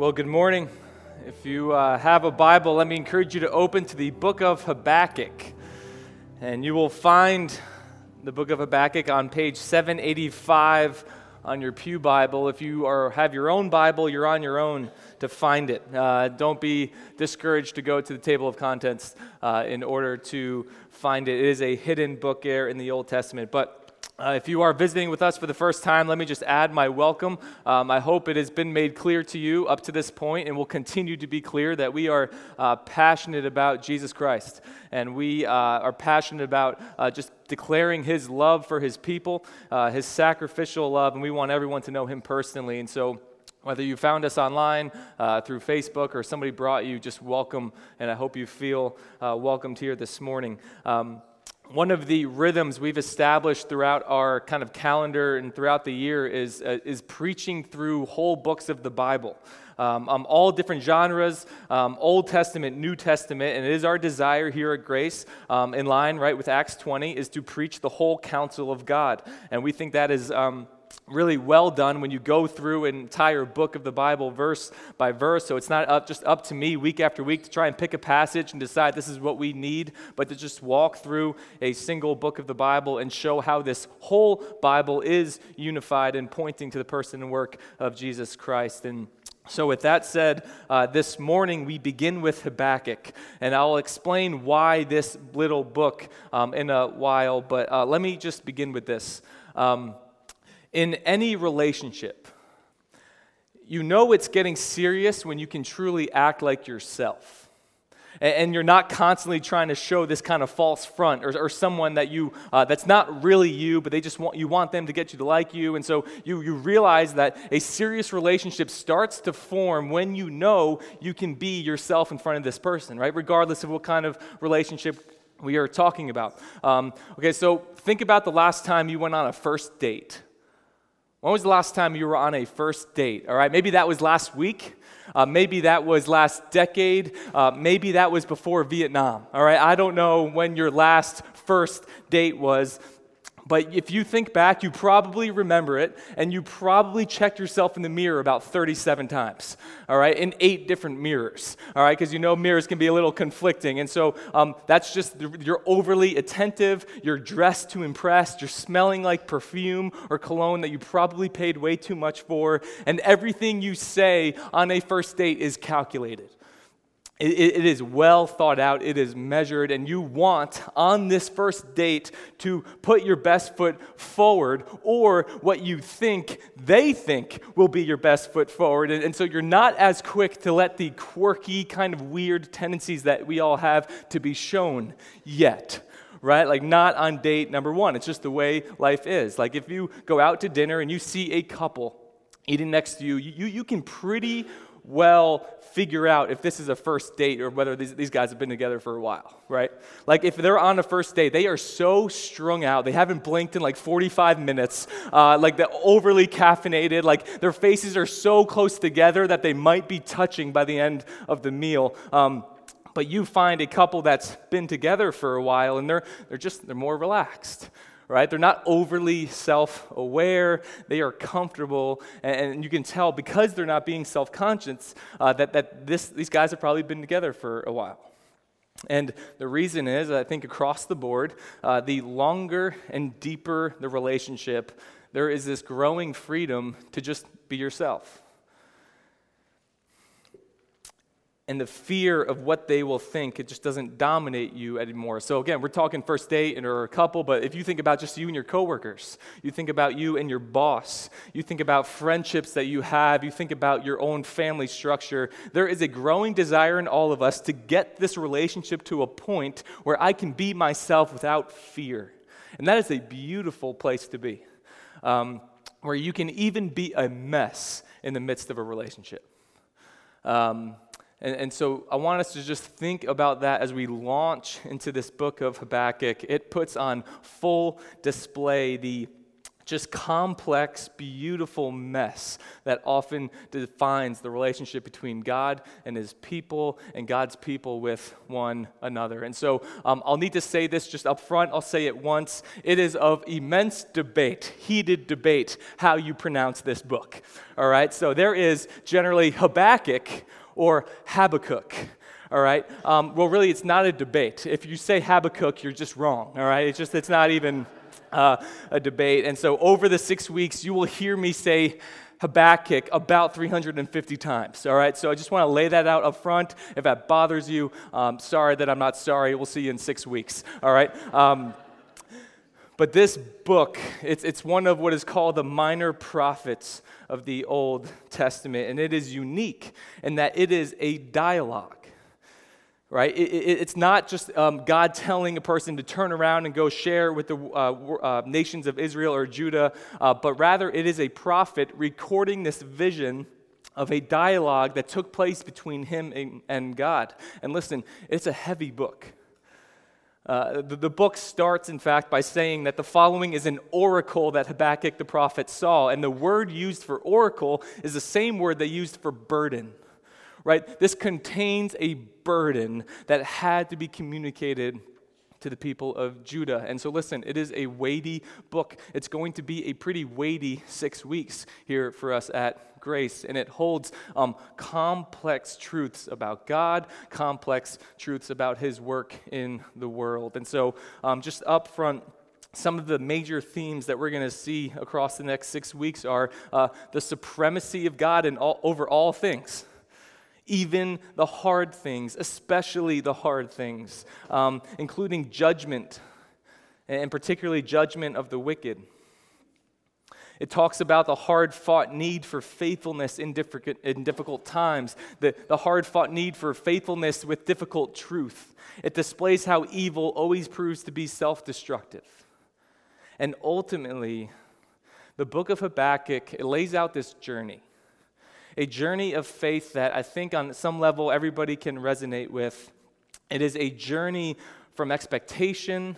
Well, good morning. If you uh, have a Bible, let me encourage you to open to the book of Habakkuk. And you will find the book of Habakkuk on page 785 on your Pew Bible. If you are, have your own Bible, you're on your own to find it. Uh, don't be discouraged to go to the table of contents uh, in order to find it. It is a hidden book there in the Old Testament. But uh, if you are visiting with us for the first time, let me just add my welcome. Um, I hope it has been made clear to you up to this point and will continue to be clear that we are uh, passionate about Jesus Christ. And we uh, are passionate about uh, just declaring his love for his people, uh, his sacrificial love, and we want everyone to know him personally. And so, whether you found us online uh, through Facebook or somebody brought you, just welcome, and I hope you feel welcomed here this morning. Um, one of the rhythms we've established throughout our kind of calendar and throughout the year is, uh, is preaching through whole books of the Bible. Um, um, all different genres, um, Old Testament, New Testament, and it is our desire here at Grace, um, in line, right, with Acts 20, is to preach the whole counsel of God. And we think that is um, really well done when you go through an entire book of the Bible verse by verse. So it's not up, just up to me week after week to try and pick a passage and decide this is what we need, but to just walk through a single book of the Bible and show how this whole Bible is unified and pointing to the person and work of Jesus Christ. And so, with that said, uh, this morning we begin with Habakkuk, and I'll explain why this little book um, in a while, but uh, let me just begin with this. Um, in any relationship, you know it's getting serious when you can truly act like yourself. And you're not constantly trying to show this kind of false front or, or someone that you, uh, that's not really you, but they just want, you want them to get you to like you. And so you, you realize that a serious relationship starts to form when you know you can be yourself in front of this person, right? Regardless of what kind of relationship we are talking about. Um, okay, so think about the last time you went on a first date. When was the last time you were on a first date? All right, maybe that was last week. Uh, maybe that was last decade. Uh, maybe that was before Vietnam. All right, I don't know when your last first date was. But if you think back, you probably remember it, and you probably checked yourself in the mirror about 37 times, all right, in eight different mirrors, all right, because you know mirrors can be a little conflicting. And so um, that's just, you're overly attentive, you're dressed to impress, you're smelling like perfume or cologne that you probably paid way too much for, and everything you say on a first date is calculated. It, it is well thought out, it is measured, and you want on this first date to put your best foot forward or what you think they think will be your best foot forward. And, and so you're not as quick to let the quirky, kind of weird tendencies that we all have to be shown yet right? Like, not on date number one. It's just the way life is. Like, if you go out to dinner and you see a couple eating next to you, you, you can pretty well figure out if this is a first date or whether these, these guys have been together for a while, right? Like if they're on a first date, they are so strung out. They haven't blinked in like 45 minutes. Uh, like they're overly caffeinated. Like their faces are so close together that they might be touching by the end of the meal. Um, but you find a couple that's been together for a while and they're, they're just they're more relaxed right? They're not overly self aware, they are comfortable, and, and, you can tell because they're not being self conscious uh, that, that this, these guys have probably been together for a while. And the reason is, I think across the board, uh, the longer and deeper the relationship, there is this growing freedom to just be yourself. And the fear of what they will think, it just doesn't dominate you anymore. So again, we're talking first date or a couple, but if you think about just you and your coworkers, you think about you and your boss, you think about friendships that you have, you think about your own family structure, there is a growing desire in all of us to get this relationship to a point where I can be myself without fear. And that is a beautiful place to be, um, where you can even be a mess in the midst of a relationship. Um, and, and so I want us to just think about that as we launch into this book of Habakkuk. It puts on full display the just complex, beautiful mess that often defines the relationship between God and his people and God's people with one another. And so um, I'll need to say this just up front. I'll say it once. It is of immense debate, heated debate, how you pronounce this book. All right? So there is generally Habakkuk or Habakkuk all right? Um, well, really, it's not a debate. If you say Habakkuk, you're just wrong, all right? It's just, it's not even uh, a debate. And so over the six weeks, you will hear me say Habakkuk about 350 times. All right, so I just want to lay that out up front. If that bothers you, um, sorry that I'm not sorry. We'll see you in six weeks. All right. Um, but this book, it's, it's one of what is called the minor prophets of the Old Testament, and it is unique in that it is a dialogue right? It, it, it's not just um, God telling a person to turn around and go share with the uh, uh, nations of Israel or Judah, uh, but rather it is a prophet recording this vision of a dialogue that took place between him and, and God. And listen, it's a heavy book. Uh, the, the, book starts, in fact, by saying that the following is an oracle that Habakkuk the prophet saw. And the word used for oracle is the same word they used for burden right? This contains a burden that had to be communicated to the people of Judah. And so, listen, it is a weighty book. It's going to be a pretty weighty six weeks here for us at Grace. And it holds um, complex truths about God, complex truths about His work in the world. And so, um, just up front, some of the major themes that we're going to see across the next six weeks are uh, the supremacy of God in all, over all things even the hard things, especially the hard things, um, including judgment, and particularly judgment of the wicked. It talks about the hard fought need for faithfulness in difficult, in difficult times, the, the hard fought need for faithfulness with difficult truth. It displays how evil always proves to be self destructive. And ultimately, the book of Habakkuk lays out this journey a journey of faith that I think on some level everybody can resonate with. It is a journey from expectation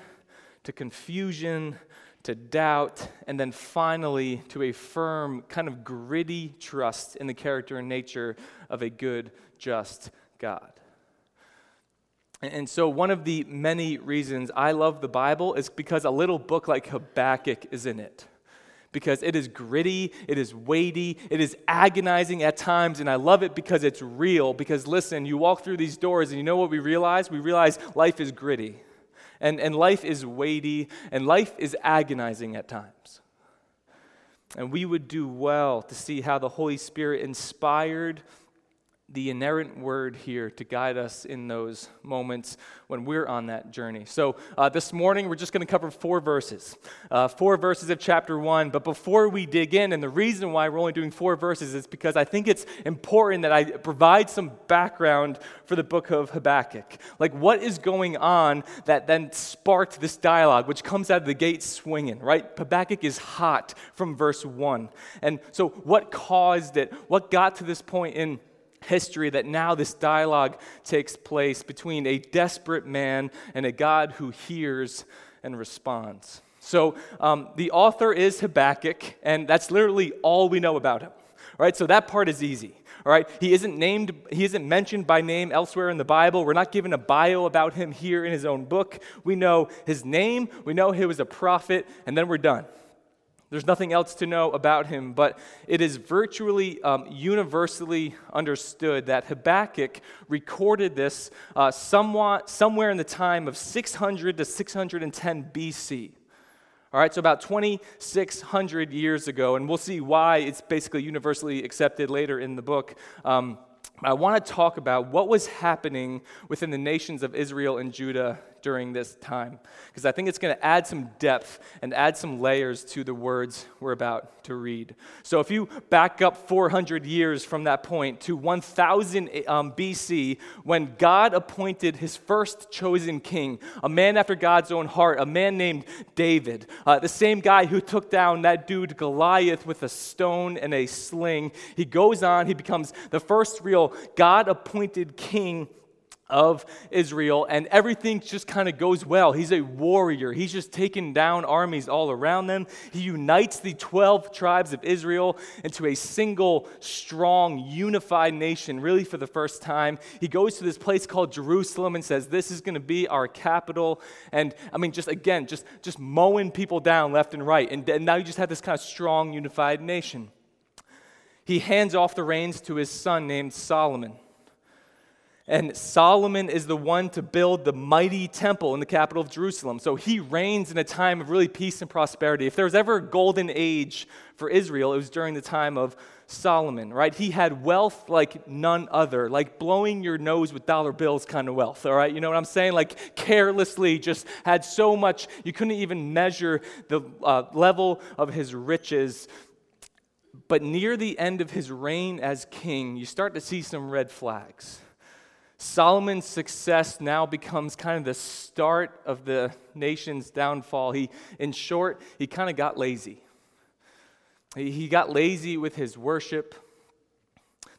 to confusion to doubt, and then finally to a firm, kind of gritty trust in the character and nature of a good, just God. And so, one of the many reasons I love the Bible is because a little book like Habakkuk is in it because it is gritty, it is weighty, it is agonizing at times, and I love it because it's real. Because listen, you walk through these doors and you know what we realize? We realize life is gritty, and, and life is weighty, and life is agonizing at times. And we would do well to see how the Holy Spirit inspired the inerrant word here to guide us in those moments when we're on that journey. So, uh, this morning we're just going to cover four verses, uh, four verses of chapter one. But before we dig in, and the reason why we're only doing four verses is because I think it's important that I provide some background for the book of Habakkuk. Like, what is going on that then sparked this dialogue, which comes out of the gate swinging, right? Habakkuk is hot from verse one. And so, what caused it? What got to this point in history that now this dialogue takes place between a desperate man and a God who hears and responds. So um, the author is Habakkuk, and that's literally all we know about him. Right? So that part is easy. All right, he isn't named, he isn't mentioned by name elsewhere in the Bible. We're not given a bio about him here in his own book. We know his name, we know he was a prophet, and then we're done. There's nothing else to know about him, but it is virtually um, universally understood that Habakkuk recorded this uh, somewhat, somewhere in the time of 600 to 610 BC. All right, so about 2,600 years ago, and we'll see why it's basically universally accepted later in the book. Um, I want to talk about what was happening within the nations of Israel and Judah during this time, because I think it's going to add some depth and add some layers to the words we're about to read. So, if you back up 400 years from that point to 1000 um, BC, when God appointed his first chosen king, a man after God's own heart, a man named David, uh, the same guy who took down that dude Goliath with a stone and a sling, he goes on, he becomes the first real God appointed king of Israel, and everything just kind of goes well. He's a warrior. He's just taking down armies all around them. He unites the 12 tribes of Israel into a single, strong, unified nation, really for the first time. He goes to this place called Jerusalem and says, This is going to be our capital. And I mean, just again, just, just mowing people down left and right. And, and now you just have this kind of strong, unified nation. He hands off the reins to his son named Solomon. And Solomon is the one to build the mighty temple in the capital of Jerusalem. So he reigns in a time of really peace and prosperity. If there was ever a golden age for Israel, it was during the time of Solomon, right? He had wealth like none other, like blowing your nose with dollar bills kind of wealth, all right? You know what I'm saying? Like carelessly just had so much, you couldn't even measure the uh, level of his riches. But near the end of his reign as king, you start to see some red flags Solomon's success now becomes kind of the start of the nation's downfall. He, in short, he kind of got lazy. He, he got lazy with his worship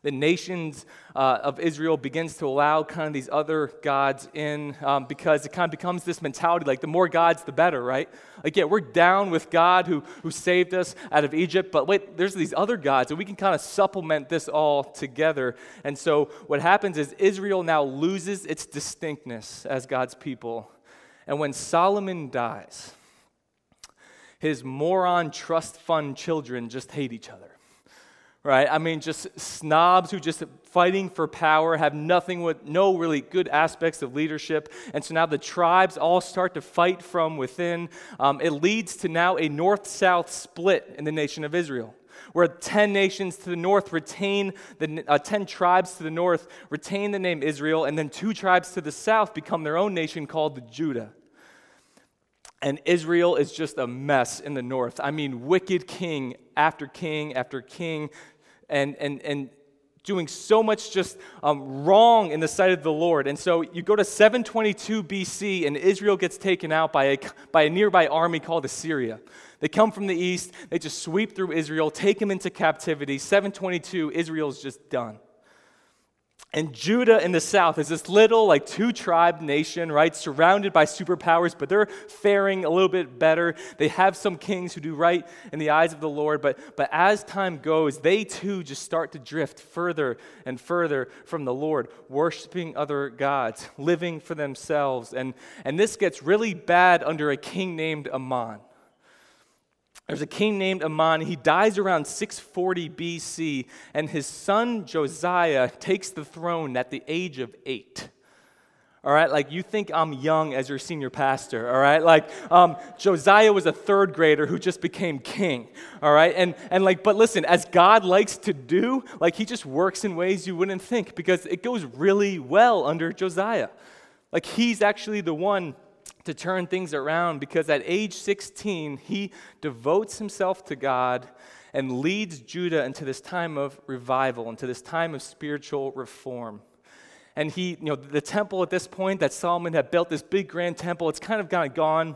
the nations uh, of Israel begins to allow kind of these other gods in um, because it kind of becomes this mentality like the more gods, the better, right? Like, yeah, we're down with God who, who saved us out of Egypt, but wait, there's these other gods, and we can kind of supplement this all together. And so what happens is Israel now loses its distinctness as God's people. And when Solomon dies, his moron trust fund children just hate each other right? I mean, just snobs who just fighting for power, have nothing with no really good aspects of leadership. And so now the tribes all start to fight from within. Um, it leads to now a north south split in the nation of Israel. Where 10 nations to the north retain the uh, 10 tribes to the north retain the name Israel, and then two tribes to the south become their own nation called the Judah. And Israel is just a mess in the north. I mean, wicked king after king after king and, and, and doing so much just um, wrong in the sight of the Lord. And so you go to 722 BC, and Israel gets taken out by a, by a nearby army called Assyria. They come from the east, they just sweep through Israel, take them into captivity. 722, Israel's just done. And Judah in the south is this little, like, two tribe nation, right? Surrounded by superpowers, but they're faring a little bit better. They have some kings who do right in the eyes of the Lord, but, but as time goes, they too just start to drift further and further from the Lord, worshiping other gods, living for themselves. And, and this gets really bad under a king named Amon. There's a king named Amon. He dies around 640 BC, and his son Josiah takes the throne at the age of eight. All right, like you think I'm young as your senior pastor, all right? Like um, Josiah was a third grader who just became king, all right? And, and like, but listen, as God likes to do, like he just works in ways you wouldn't think because it goes really well under Josiah. Like he's actually the one to turn things around because at age 16, he devotes himself to God and leads Judah into this time of revival, into this time of spiritual reform. And he, you know, the temple at this point that Solomon had built, this big grand temple, it's kind of of gone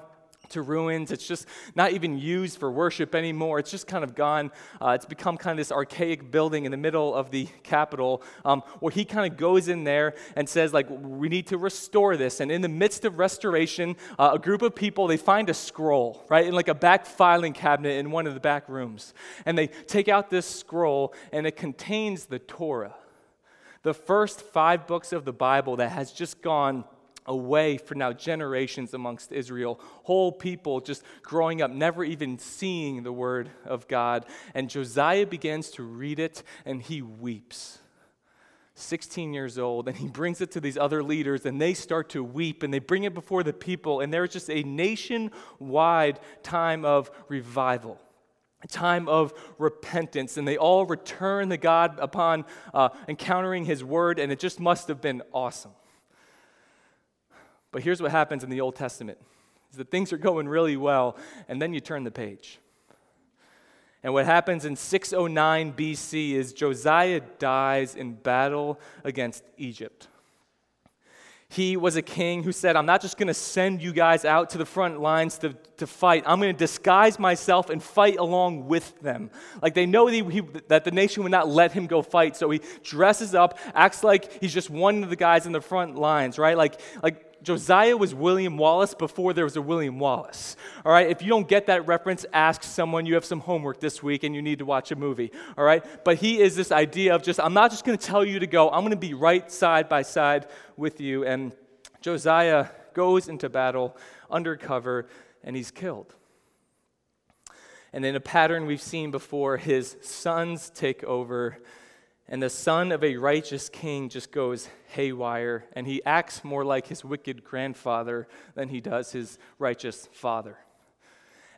to ruins. It's just not even used for worship anymore. It's just kind of gone. Uh, it's become kind of this archaic building in the middle of the capital um, where he kind of goes in there and says, like, we need to restore this. And in the midst of restoration, uh, a group of people, they find a scroll, right, in like a back filing cabinet in one of the back rooms. And they take out this scroll and it contains the Torah, the first five books of the Bible that has just gone away for now generations amongst Israel. Whole people just growing up, never even seeing the word of God. And Josiah begins to read it and he weeps. 16 years old, and he brings it to these other leaders, and they start to weep, and they bring it before the people, and there's just a nationwide time of revival a time of repentance, and they all return to God upon uh, encountering His Word, and it just must have been awesome. But here's what happens in the Old Testament is that things are going really well, and then you turn the page. And what happens in 609 BC is Josiah dies in battle against Egypt. He was a king who said, I'm not just going to send you guys out to the front lines to, to fight. I'm going to disguise myself and fight along with them. Like they know that, he, that the nation would not let him go fight. So he dresses up, acts like he's just one of the guys in the front lines, right? Like, like Josiah was William Wallace before there was a William Wallace. All right, if you don't get that reference, ask someone. You have some homework this week and you need to watch a movie. All right, but he is this idea of just, I'm not just going to tell you to go, I'm going to be right side by side with you. And Josiah goes into battle undercover and he's killed. And in a pattern we've seen before, his sons take over and the son of a righteous king just goes haywire, and he acts more like his wicked grandfather than he does his righteous father.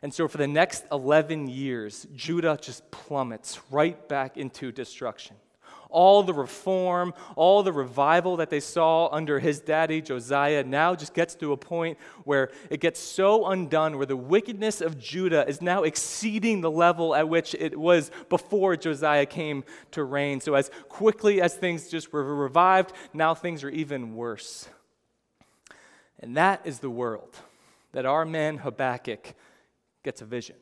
And so, for the next 11 years, Judah just plummets right back into destruction all the reform, all the revival that they saw under his daddy Josiah now just gets to a point where it gets so undone, where the wickedness of Judah is now exceeding the level at which it was before Josiah came to reign. So, as quickly as things just were revived, now things are even worse. And that is the world that our man Habakkuk gets a vision.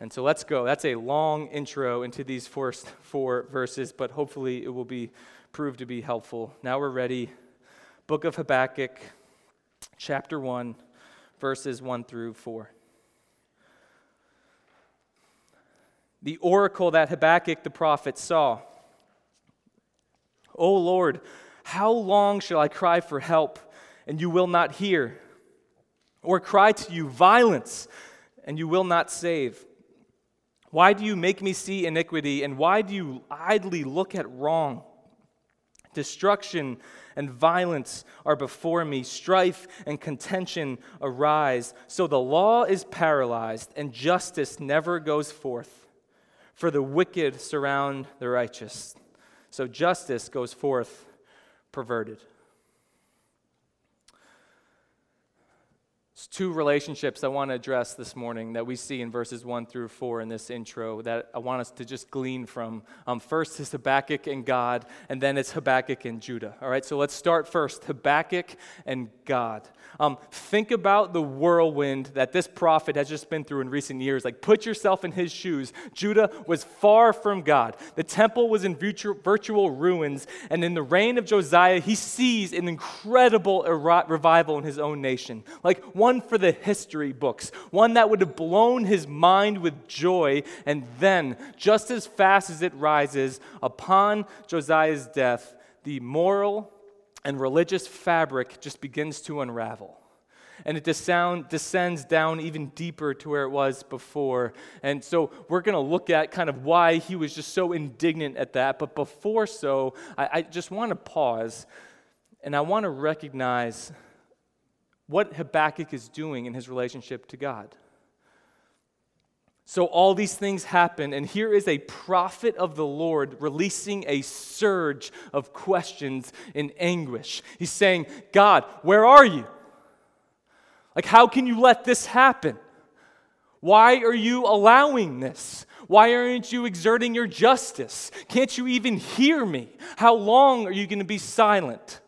And so let's go. That's a long intro into these first four verses, but hopefully it will be proved to be helpful. Now we're ready. Book of Habakkuk, chapter 1, verses 1 through 4. The oracle that Habakkuk the prophet saw. O Lord, how long shall I cry for help, and you will not hear? Or cry to you violence, and you will not save? Why do you make me see iniquity, and why do you idly look at wrong? Destruction and violence are before me, strife and contention arise. So the law is paralyzed, and justice never goes forth. For the wicked surround the righteous, so justice goes forth perverted. There's two relationships I want to address this morning that we see in verses 1 through 4 in this intro that I want us to just glean from. Um, first is Habakkuk and God, and then it's Habakkuk and Judah. All right, so let's start first Habakkuk and God. Um, think about the whirlwind that this prophet has just been through in recent years. Like, put yourself in his shoes. Judah was far from God, the temple was in virtual ruins, and in the reign of Josiah, he sees an incredible revival in his own nation. Like, one one for the history books, one that would have blown his mind with joy. And then, just as fast as it rises upon Josiah's death, the moral and religious fabric just begins to unravel and it descends down even deeper to where it was before. And so we're going to look at kind of why he was just so indignant at that. But before so, I, I just want to pause and I want to recognize what Habakkuk is doing in his relationship to God. So, all these things happen, and here is a prophet of the Lord releasing a surge of questions in anguish. He's saying, God, where are you? Like, how can you let this happen? Why are you allowing this? Why aren't you exerting your justice? Can't you even hear me? How long are you going to be silent?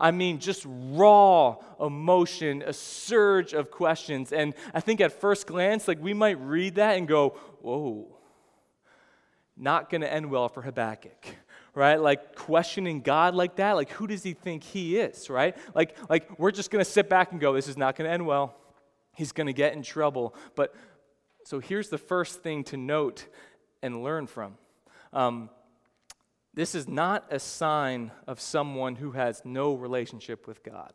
I mean, just raw emotion, a surge of questions. And I think at first glance, like we might read that and go, whoa, not going to end well for Habakkuk right? Like questioning god like that like who does he think he is right? Like like we're just going to sit back and go this is not going to end well. He's going to get in trouble. But so here's the first thing to note and learn from. Um, this is not a sign of someone who has no relationship with God.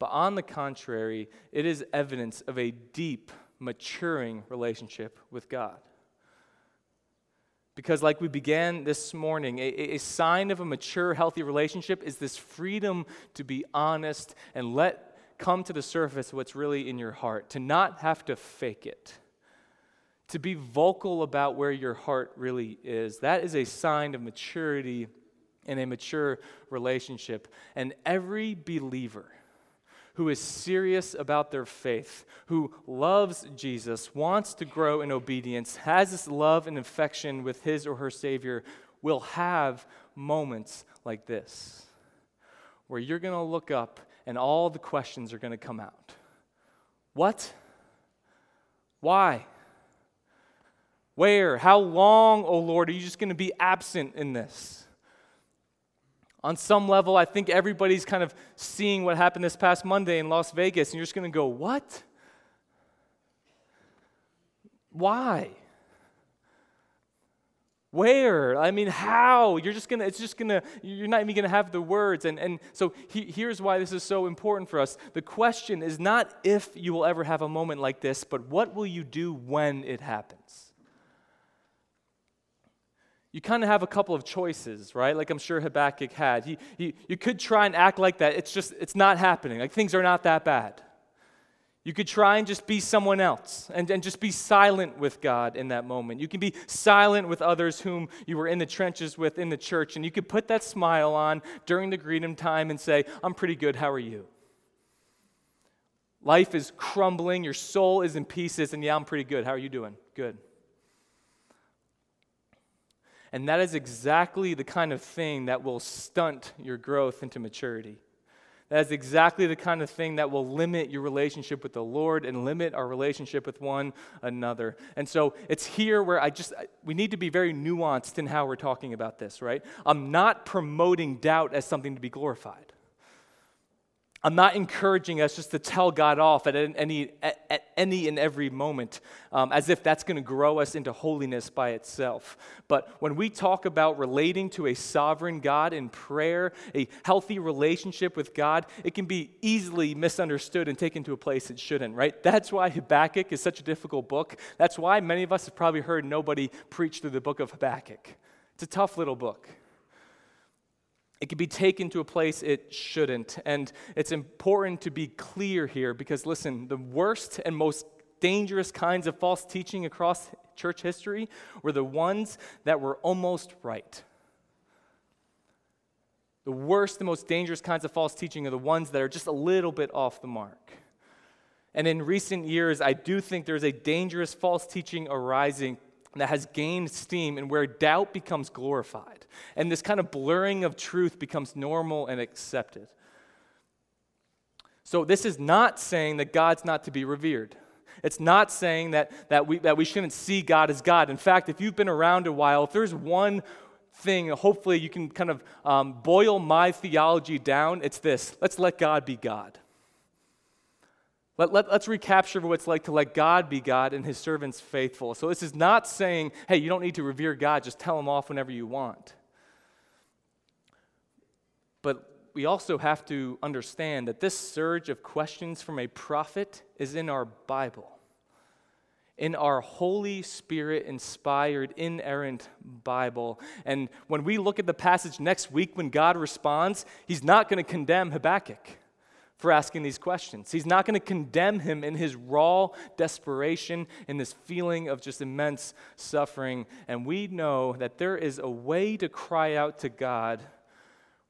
But on the contrary, it is evidence of a deep, maturing relationship with God. Because, like we began this morning, a, a, sign of a mature, healthy relationship is this freedom to be honest and let come to the surface what's really in your heart, to not have to fake it to be vocal about where your heart really is. That is a sign of maturity in a mature relationship. And every believer who is serious about their faith, who loves Jesus, wants to grow in obedience, has this love and affection with his or her Savior, will have moments like this where you're going to look up and all the questions are going to come out. What? Why? Where? How long, oh Lord, are you just going to be absent in this? On some level, I think everybody's kind of seeing what happened this past Monday in Las Vegas, and you're just going to go, What? Why? Where? I mean, how? You're just gonna, it's just gonna, you're not even gonna have the words. And, and so he, here's why this is so important for us. The question is not if you will ever have a moment like this, but what will you do when it happens? You kind of have a couple of choices, right? Like I'm sure Habakkuk had. He, he, you could try and act like that. It's just, it's not happening. Like things are not that bad. You could try and just be someone else and, and just be silent with God in that moment. You can be silent with others whom you were in the trenches with in the church, and you could put that smile on during the greeting time and say, I'm pretty good, how are you? Life is crumbling, your soul is in pieces, and yeah, I'm pretty good. How are you doing? Good. And that is exactly the kind of thing that will stunt your growth into maturity. That is exactly the kind of thing that will limit your relationship with the Lord and limit our relationship with one another. And so it's here where I just, we need to be very nuanced in how we're talking about this, right? I'm not promoting doubt as something to be glorified. I'm not encouraging us just to tell God off at any, at, at any and every moment um, as if that's going to grow us into holiness by itself. But when we talk about relating to a sovereign God in prayer, a healthy relationship with God, it can be easily misunderstood and taken to a place it shouldn't, right? That's why Habakkuk is such a difficult book. That's why many of us have probably heard nobody preach through the book of Habakkuk. It's a tough little book it can be taken to a place it shouldn't. And it's important to be clear here because, listen, the worst and most dangerous kinds of false teaching across church history were the ones that were almost right. The worst and most dangerous kinds of false teaching are the ones that are just a little bit off the mark. And in recent years, I do think there's a dangerous false teaching arising that has gained steam and where doubt becomes glorified. And this kind of blurring of truth becomes normal and accepted. So, this is not saying that God's not to be revered. It's not saying that, that, we, that we shouldn't see God as God. In fact, if you've been around a while, if there's one thing, hopefully you can kind of um, boil my theology down, it's this let's let God be God. Let, let, us recapture what it's like to let God be God and his servants faithful. So, this is not saying, hey, you don't need to revere God, just tell him off whenever you want. But we also have to understand that this surge of questions from a prophet is in our Bible, in our Holy Spirit inspired, inerrant Bible. And when we look at the passage next week when God responds, he's not going to condemn Habakkuk for asking these questions. He's not going to condemn him in his raw desperation, in this feeling of just immense suffering. And we know that there is a way to cry out to God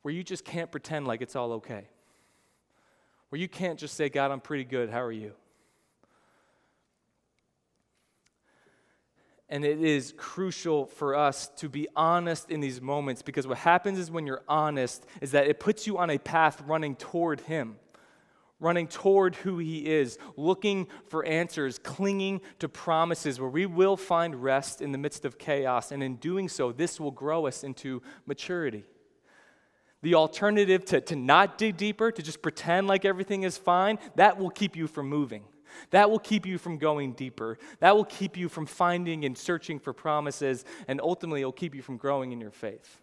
where you just can't pretend like it's all okay. Where you can't just say, God, I'm pretty good. How are you? And it is crucial for us to be honest in these moments because what happens is when you're honest is that it puts you on a path running toward Him running toward who He is, looking for answers, clinging to promises where we will find rest in the midst of chaos. And in doing so, this will grow us into maturity. The alternative to, to not dig deeper, to just pretend like everything is fine, that will keep you from moving. That will keep you from going deeper. That will keep you from finding and searching for promises, and ultimately, it'll keep you from growing in your faith.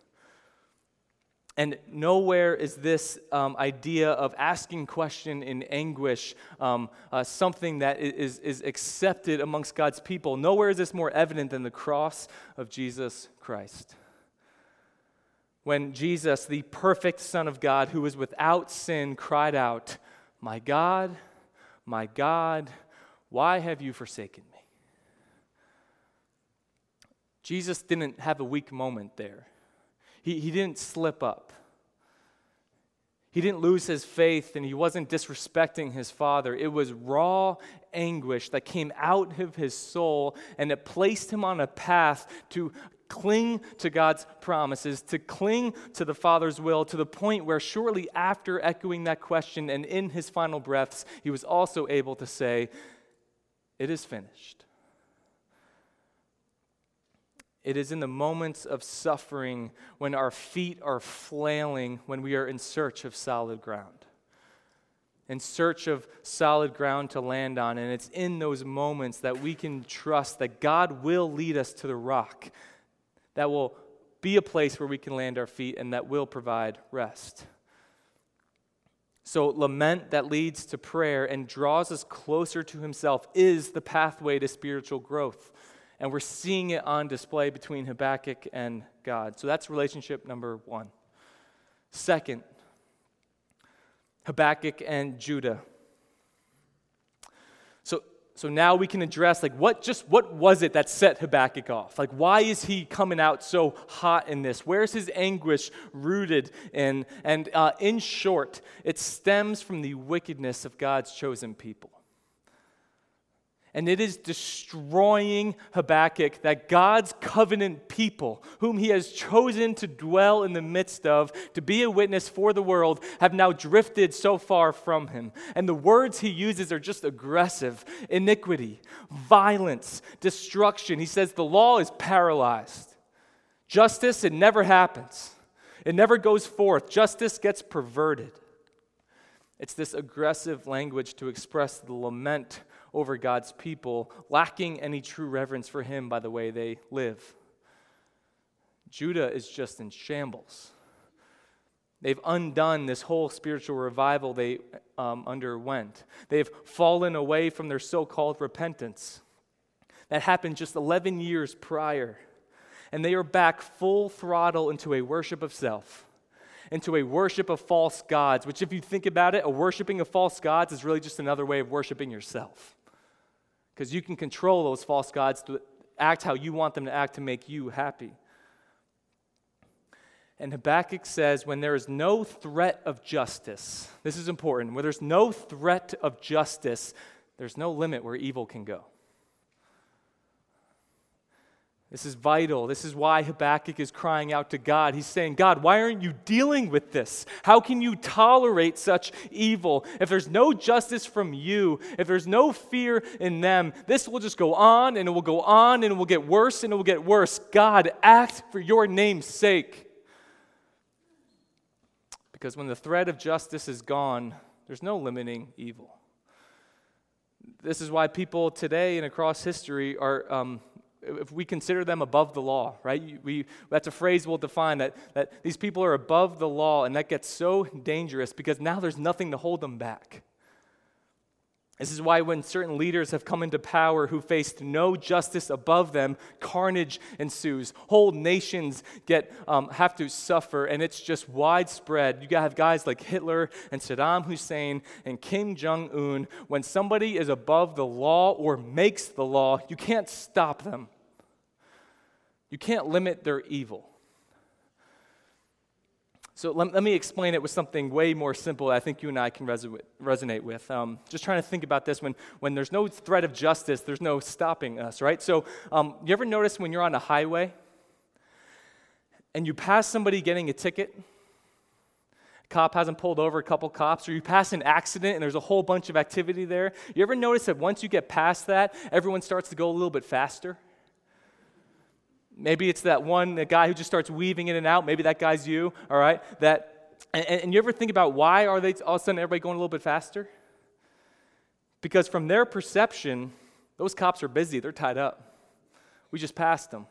And nowhere is this um, idea of asking question in anguish um, uh, something that is, is accepted amongst God's people. Nowhere is this more evident than the cross of Jesus Christ. When Jesus, the perfect Son of God, who was without sin, cried out, My God, my God, why have you forsaken me? Jesus didn't have a weak moment there. He, he didn't slip up. He didn't lose his faith and he wasn't disrespecting his father. It was raw anguish that came out of his soul and it placed him on a path to cling to God's promises, to cling to the Father's will, to the point where shortly after echoing that question and in his final breaths, he was also able to say, It is finished. It is in the moments of suffering when our feet are flailing, when we are in search of solid ground, in search of solid ground to land on. And it's in those moments that we can trust that God will lead us to the rock, that will be a place where we can land our feet and that will provide rest. So, lament that leads to prayer and draws us closer to Himself is the pathway to spiritual growth and we're seeing it on display between Habakkuk and God. So that's relationship number one. Second, Habakkuk and Judah. So, so now we can address like what just what was it that set Habakkuk off? Like why is he coming out so hot in this? Where's his anguish rooted in? And uh, in short, it stems from the wickedness of God's chosen people. And it is destroying Habakkuk that God's covenant people, whom he has chosen to dwell in the midst of, to be a witness for the world, have now drifted so far from him. And the words he uses are just aggressive iniquity, violence, destruction. He says the law is paralyzed. Justice, it never happens, it never goes forth. Justice gets perverted. It's this aggressive language to express the lament over God's people, lacking any true reverence for Him by the way they live. Judah is just in shambles. They've undone this whole spiritual revival they um, underwent. They've fallen away from their so called repentance. That happened just 11 years prior. And they are back full throttle into a worship of self, into a worship of false gods, which, if you think about it, a worshiping of false gods is really just another way of worshiping yourself because you can control those false gods to act how you want them to act to make you happy. And Habakkuk says, when there is no threat of justice, this is important, where there's no threat of justice, there's no limit where evil can go. This is vital. This is why Habakkuk is crying out to God. He's saying, God, why aren't you dealing with this? How can you tolerate such evil? If there's no justice from you, if there's no fear in them, this will just go on and it will go on and it will get worse and it will get worse. God, act for your name's sake. Because when the thread of justice is gone, there's no limiting evil. This is why people today and across history are. Um, if we consider them above the law, right? We, that's a phrase we'll define that, that these people are above the law, and that gets so dangerous because now there's nothing to hold them back. This is why, when certain leaders have come into power who faced no justice above them, carnage ensues. Whole nations get, um, have to suffer, and it's just widespread. You have guys like Hitler and Saddam Hussein and Kim Jong un. When somebody is above the law or makes the law, you can't stop them, you can't limit their evil. So let, let, me explain it with something way more simple I think you and I can resonate with. Um, just trying to think about this when, when there's no threat of justice, there's no stopping us, right? So um, you ever notice when you're on a highway and you pass somebody getting a ticket? cop hasn't pulled over a couple cops, or you pass an accident and there's a whole bunch of activity there. You ever notice that once you get past that, everyone starts to go a little bit faster? Maybe it's that one the guy who just starts weaving in and out. Maybe that guy's you, all right? That, and, and you ever think about why are they all of a sudden everybody going a little bit faster? Because from their perception, those cops are busy, they're tied up. We just passed them.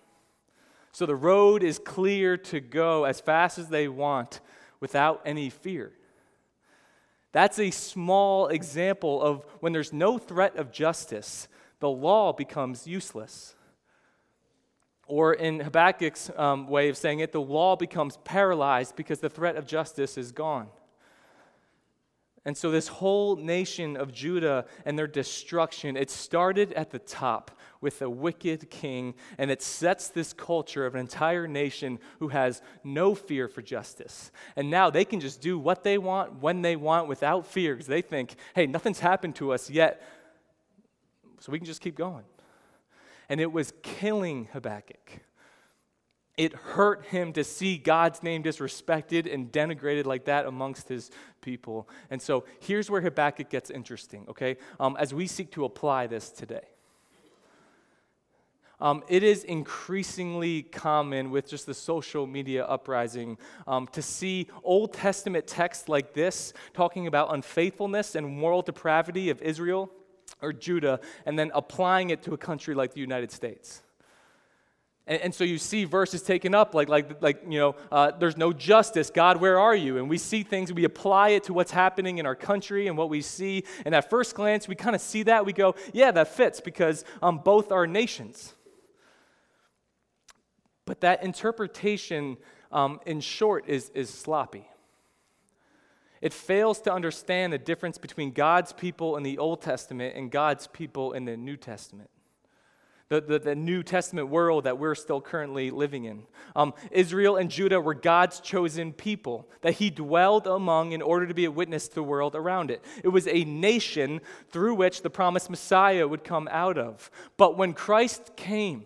So the road is clear to go as fast as they want without any fear. That's a small example of when there's no threat of justice, the law becomes useless. Or in Habakkuk's um, way of saying it, the law becomes paralyzed because the threat of justice is gone. And so, this whole nation of Judah and their destruction, it started at the top with a wicked king, and it sets this culture of an entire nation who has no fear for justice. And now they can just do what they want, when they want, without fear, because they think, hey, nothing's happened to us yet, so we can just keep going. And it was killing Habakkuk. It hurt him to see God's name disrespected and denigrated like that amongst his people. And so here's where Habakkuk gets interesting, okay? Um, as we seek to apply this today. Um, it is increasingly common with just the social media uprising um, to see Old Testament texts like this talking about unfaithfulness and moral depravity of Israel or Judah, and then applying it to a country like the United States. And, and, so you see verses taken up like, like, like you know, uh, there's no justice. God, where are you? And we see things, we apply it to what's happening in our country and what we see. And at first glance, we kind of see that. We go, yeah, that fits because um, both are nations. But that interpretation, um, in short, is, is sloppy. It fails to understand the difference between God's people in the Old Testament and God's people in the New Testament the, the, the, New Testament world that we're still currently living in. Um, Israel and Judah were God's chosen people that he dwelled among in order to be a witness to the world around it. It was a nation through which the promised Messiah would come out of. But when Christ came,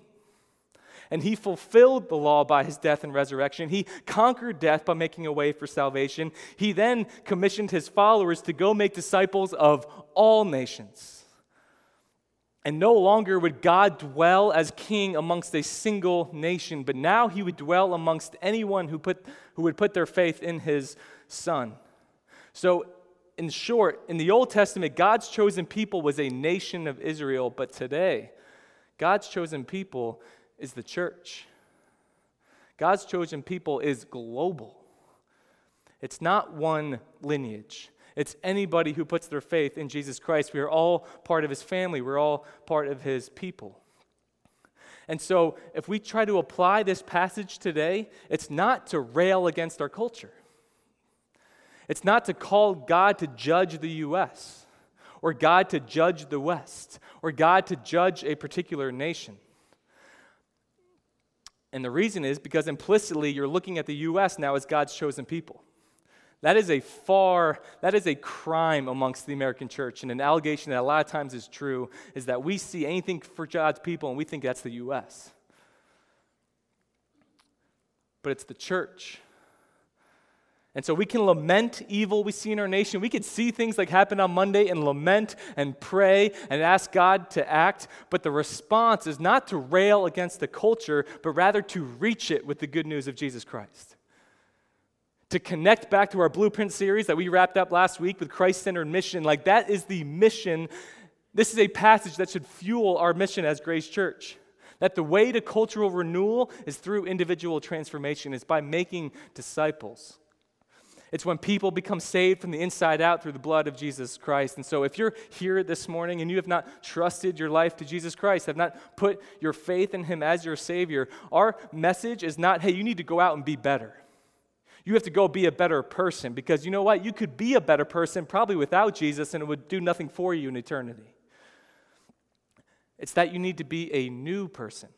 and he fulfilled the law by his death and resurrection. He conquered death by making a way for salvation. He then commissioned his followers to go make disciples of all nations. And no longer would God dwell as king amongst a single nation, but now he would dwell amongst anyone who, put, who would put their faith in his son. So, in short, in the Old Testament, God's chosen people was a nation of Israel, but today, God's chosen people is the church. God's chosen people is global. It's not one lineage. It's anybody who puts their faith in Jesus Christ. We are all part of his family, we're all part of his people. And so, if we try to apply this passage today, it's not to rail against our culture. It's not to call God to judge the U.S., or God to judge the West, or God to judge a particular nation. And the reason is because implicitly you're looking at the U.S. now as God's chosen people. That is a far, that is a crime amongst the American church. And an allegation that a lot of times is true is that we see anything for God's people and we think that's the U.S. But it's the church. And so we can lament evil we see in our nation. We could see things like happen on Monday and lament and pray and ask God to act. But the response is not to rail against the culture, but rather to reach it with the good news of Jesus Christ to connect back to our blueprint series that we wrapped up last week with Christ centered mission. Like, that is the mission. This is a passage that should fuel our mission as Grace Church. That the way to cultural renewal is through individual transformation, is by making disciples. It's when people become saved from the inside out through the blood of Jesus Christ. And so, if you're here this morning and you have not trusted your life to Jesus Christ, have not put your faith in Him as your Savior, our message is not, hey, you need to go out and be better. You have to go be a better person because you know what? You could be a better person probably without Jesus and it would do nothing for you in eternity. It's that you need to be a new person.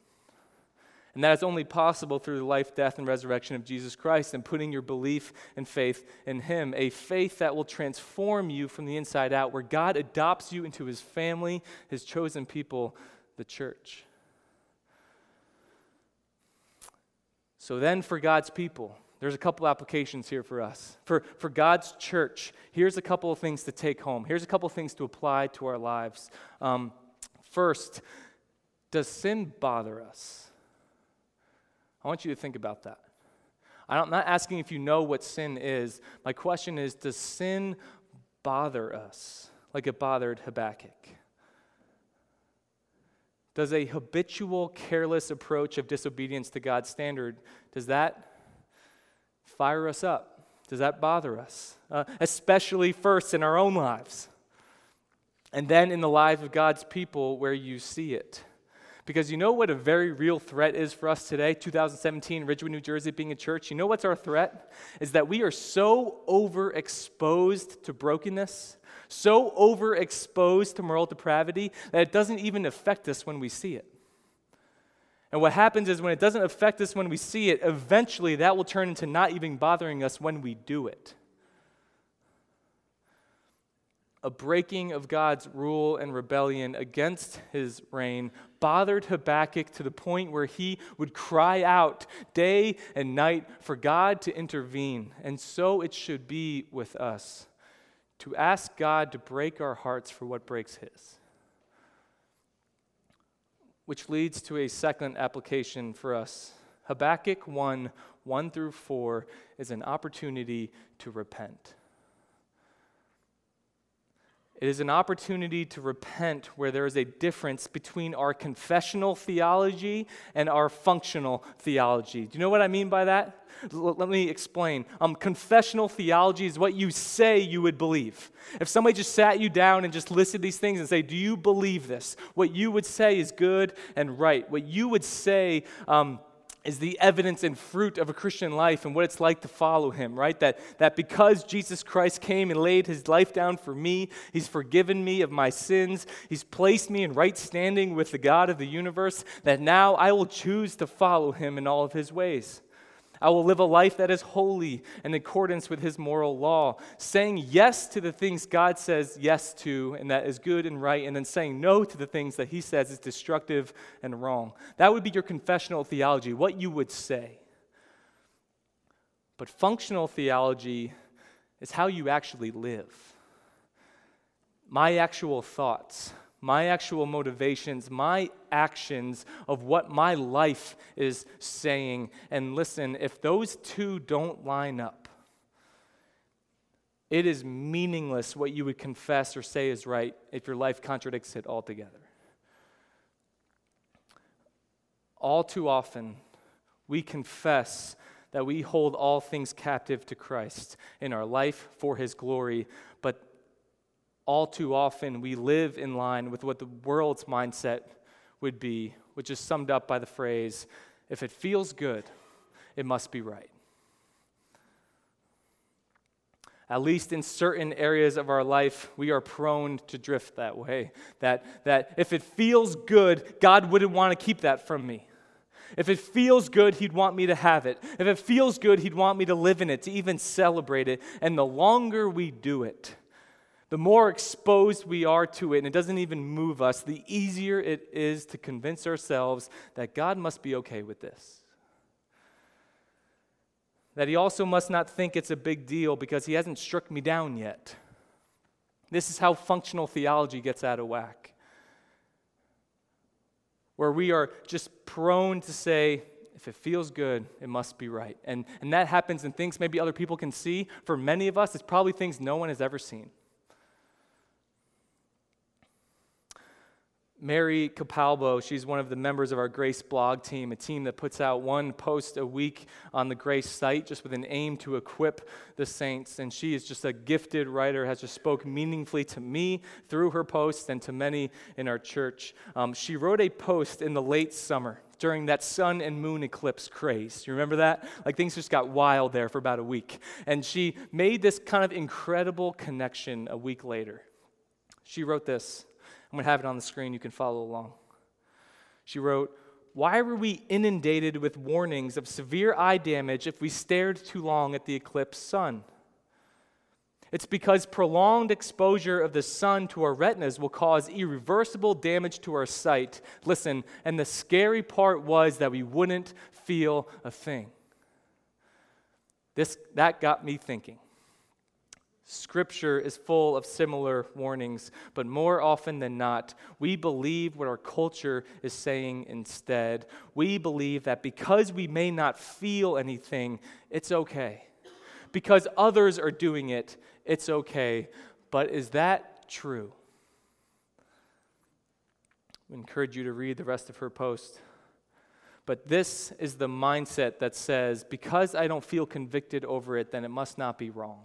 And that is only possible through the life, death, and resurrection of Jesus Christ and putting your belief and faith in Him. A faith that will transform you from the inside out, where God adopts you into His family, His chosen people, the church. So then, for God's people, there's a couple applications here for us. For, for God's church, here's a couple of things to take home. Here's a couple of things to apply to our lives. Um, first, does sin bother us? I want you to think about that. I'm not asking if you know what sin is. My question is Does sin bother us like it bothered Habakkuk? Does a habitual, careless approach of disobedience to God's standard, does that fire us up? Does that bother us? Uh, especially first in our own lives, and then in the lives of God's people where you see it. Because you know what a very real threat is for us today, 2017, Ridgewood, New Jersey, being a church? You know what's our threat? Is that we are so overexposed to brokenness, so overexposed to moral depravity, that it doesn't even affect us when we see it. And what happens is when it doesn't affect us when we see it, eventually that will turn into not even bothering us when we do it. A breaking of God's rule and rebellion against his reign bothered Habakkuk to the point where he would cry out day and night for God to intervene. And so it should be with us to ask God to break our hearts for what breaks his which leads to a second application for us. Habakkuk 1 1 through 4 is an opportunity to repent. It is an opportunity to repent where there is a difference between our confessional theology and our functional theology. Do you know what I mean by that? L- let me explain. Um, confessional theology is what you say you would believe. If somebody just sat you down and just listed these things and say, Do you believe this? What you would say is good and right. What you would say, um, is the evidence and fruit of a Christian life and what it's like to follow him, right? That, that because Jesus Christ came and laid his life down for me, he's forgiven me of my sins, he's placed me in right standing with the God of the universe, that now I will choose to follow him in all of his ways. I will live a life that is holy in accordance with his moral law, saying yes to the things God says yes to and that is good and right, and then saying no to the things that he says is destructive and wrong. That would be your confessional theology, what you would say. But functional theology is how you actually live. My actual thoughts my actual motivations, my actions of what my life is saying. And listen, if those two don't line up, it is meaningless what you would confess or say is right if your life contradicts it altogether. All too often, we confess that we hold all things captive to Christ in our life for his glory, but all too often we live in line with what the world's mindset would be, which is summed up by the phrase if it feels good, it must be right. At least in certain areas of our life, we are prone to drift that way. That, that if it feels good, God wouldn't want to keep that from me. If it feels good, He'd want me to have it. If it feels good, He'd want me to live in it, to even celebrate it. And the longer we do it, the more exposed we are to it, and it doesn't even move us, the easier it is to convince ourselves that God must be okay with this. That He also must not think it's a big deal because He hasn't struck me down yet. This is how functional theology gets out of whack. Where we are just prone to say, if it feels good, it must be right. And, and that happens in things maybe other people can see. For many of us, it's probably things no one has ever seen. Mary Capalbo, she's one of the members of our Grace blog team, a team that puts out one post a week on the Grace site just with an aim to equip the saints. And she is just a gifted writer, has just spoke meaningfully to me through her posts and to many in our church. Um, she wrote a post in the late summer during that sun and moon eclipse craze. You remember that? Like things just got wild there for about a week. And she made this kind of incredible connection a week later. She wrote this. I'm going to have it on the screen. You can follow along. She wrote, Why were we inundated with warnings of severe eye damage if we stared too long at the eclipsed sun? It's because prolonged exposure of the sun to our retinas will cause irreversible damage to our sight. Listen, and the scary part was that we wouldn't feel a thing. This, that got me thinking. Scripture is full of similar warnings, but more often than not, we believe what our culture is saying instead. We believe that because we may not feel anything, it's okay. Because others are doing it, it's okay. But is that true? I encourage you to read the rest of her post. But this is the mindset that says, because I don't feel convicted over it, then it must not be wrong.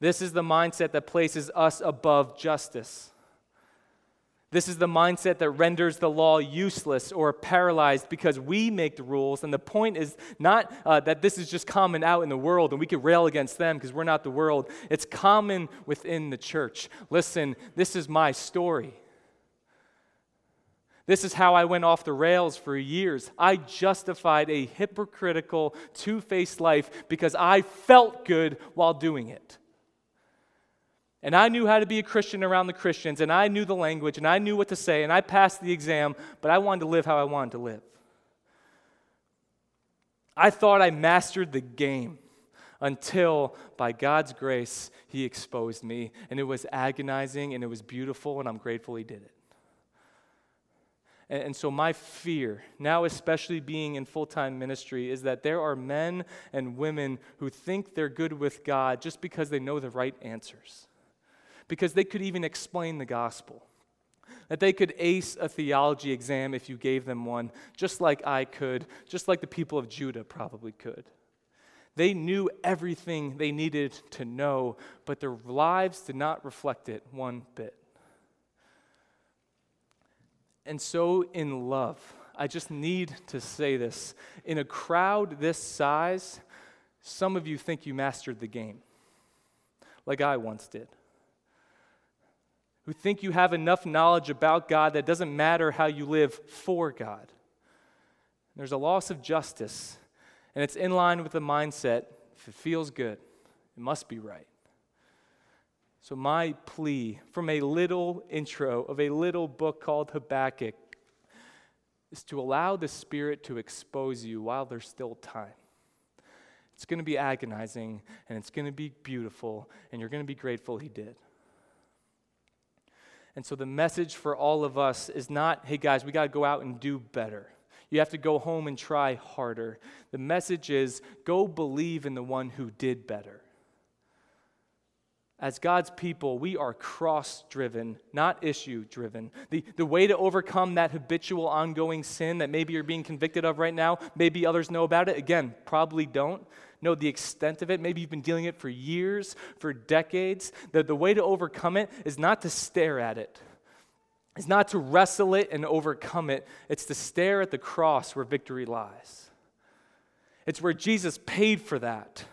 This is the mindset that places us above justice. This is the mindset that renders the law useless or paralyzed because we make the rules. And the point is not uh, that this is just common out in the world and we can rail against them because we're not the world. It's common within the church. Listen, this is my story. This is how I went off the rails for years. I justified a hypocritical, two faced life because I felt good while doing it. And I knew how to be a Christian around the Christians, and I knew the language, and I knew what to say, and I passed the exam, but I wanted to live how I wanted to live. I thought I mastered the game until, by God's grace, He exposed me. And it was agonizing and it was beautiful, and I'm grateful He did it. And, so, my fear, now especially being in full time ministry, is that there are men and women who think they're good with God just because they know the right answers, because they could even explain the gospel that they could ace a theology exam if you gave them one, just like I could, just like the people of Judah probably could. They knew everything they needed to know, but their lives did not reflect it one bit. And so, in love, I just need to say this. In a crowd this size, some of you think you mastered the game, like I once did. Who think you have enough knowledge about God that doesn't matter how you live for God. There's a loss of justice, and it's in line with the mindset if it feels good, it must be right. So, my plea from a little intro of a little book called Habakkuk is to allow the Spirit to expose you while there's still time. It's going to be agonizing and it's going to be beautiful, and you're going to be grateful He did. And so, the message for all of us is not, hey guys, we got to go out and do better. You have to go home and try harder. The message is go believe in the one who did better. As God's people, we are cross driven, not issue driven. The, the way to overcome that habitual, ongoing sin that maybe you're being convicted of right now, maybe others know about it, again, probably don't know the extent of it. Maybe you've been dealing it for years, for decades. The, the way to overcome it is not to stare at it, it's not to wrestle it and overcome it, it's to stare at the cross where victory lies. It's where Jesus paid for that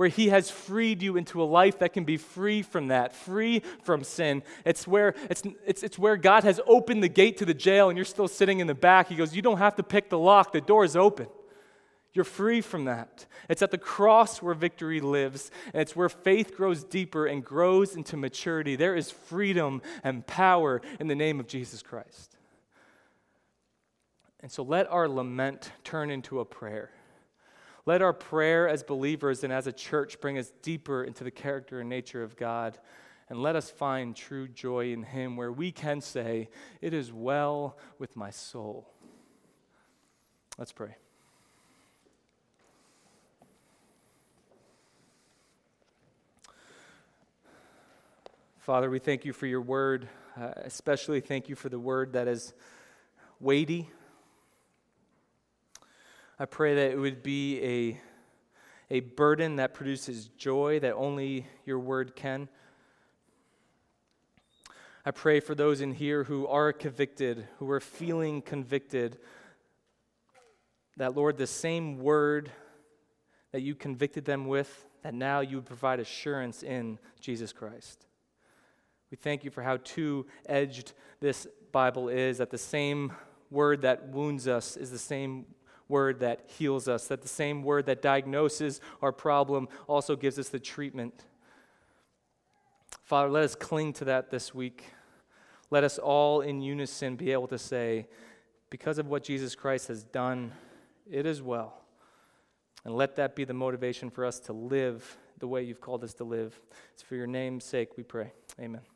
where He has freed you into a life that can be free from that, free from sin. It's where, it's, it's, it's where God has opened the gate to the jail and you're still sitting in the back. He goes, You don't have to pick the lock, the door is open. You're free from that. It's at the cross where victory lives, and it's where faith grows deeper and grows into maturity. There is freedom and power in the name of Jesus Christ. And so let our lament turn into a prayer. Let our prayer as believers and as a church bring us deeper into the character and nature of God. And let us find true joy in Him where we can say, It is well with my soul. Let's pray. Father, we thank you for your word, uh, especially thank you for the word that is weighty I pray that it would be a, a burden that produces joy that only your word can. I pray for those in here who are convicted, who are feeling convicted, that, Lord, the same word that you convicted them with, that now you would provide assurance in Jesus Christ. We thank you for how two edged this Bible is, that the same word that wounds us is the same word that heals us, that the same word that diagnoses our problem also gives us the treatment. Father, let us cling to that this week. Let us all in unison be able to say, because of what Jesus Christ has done, it is well. And let that be the motivation for us to live the way you've called us to live. It's for your name's sake we pray. Amen.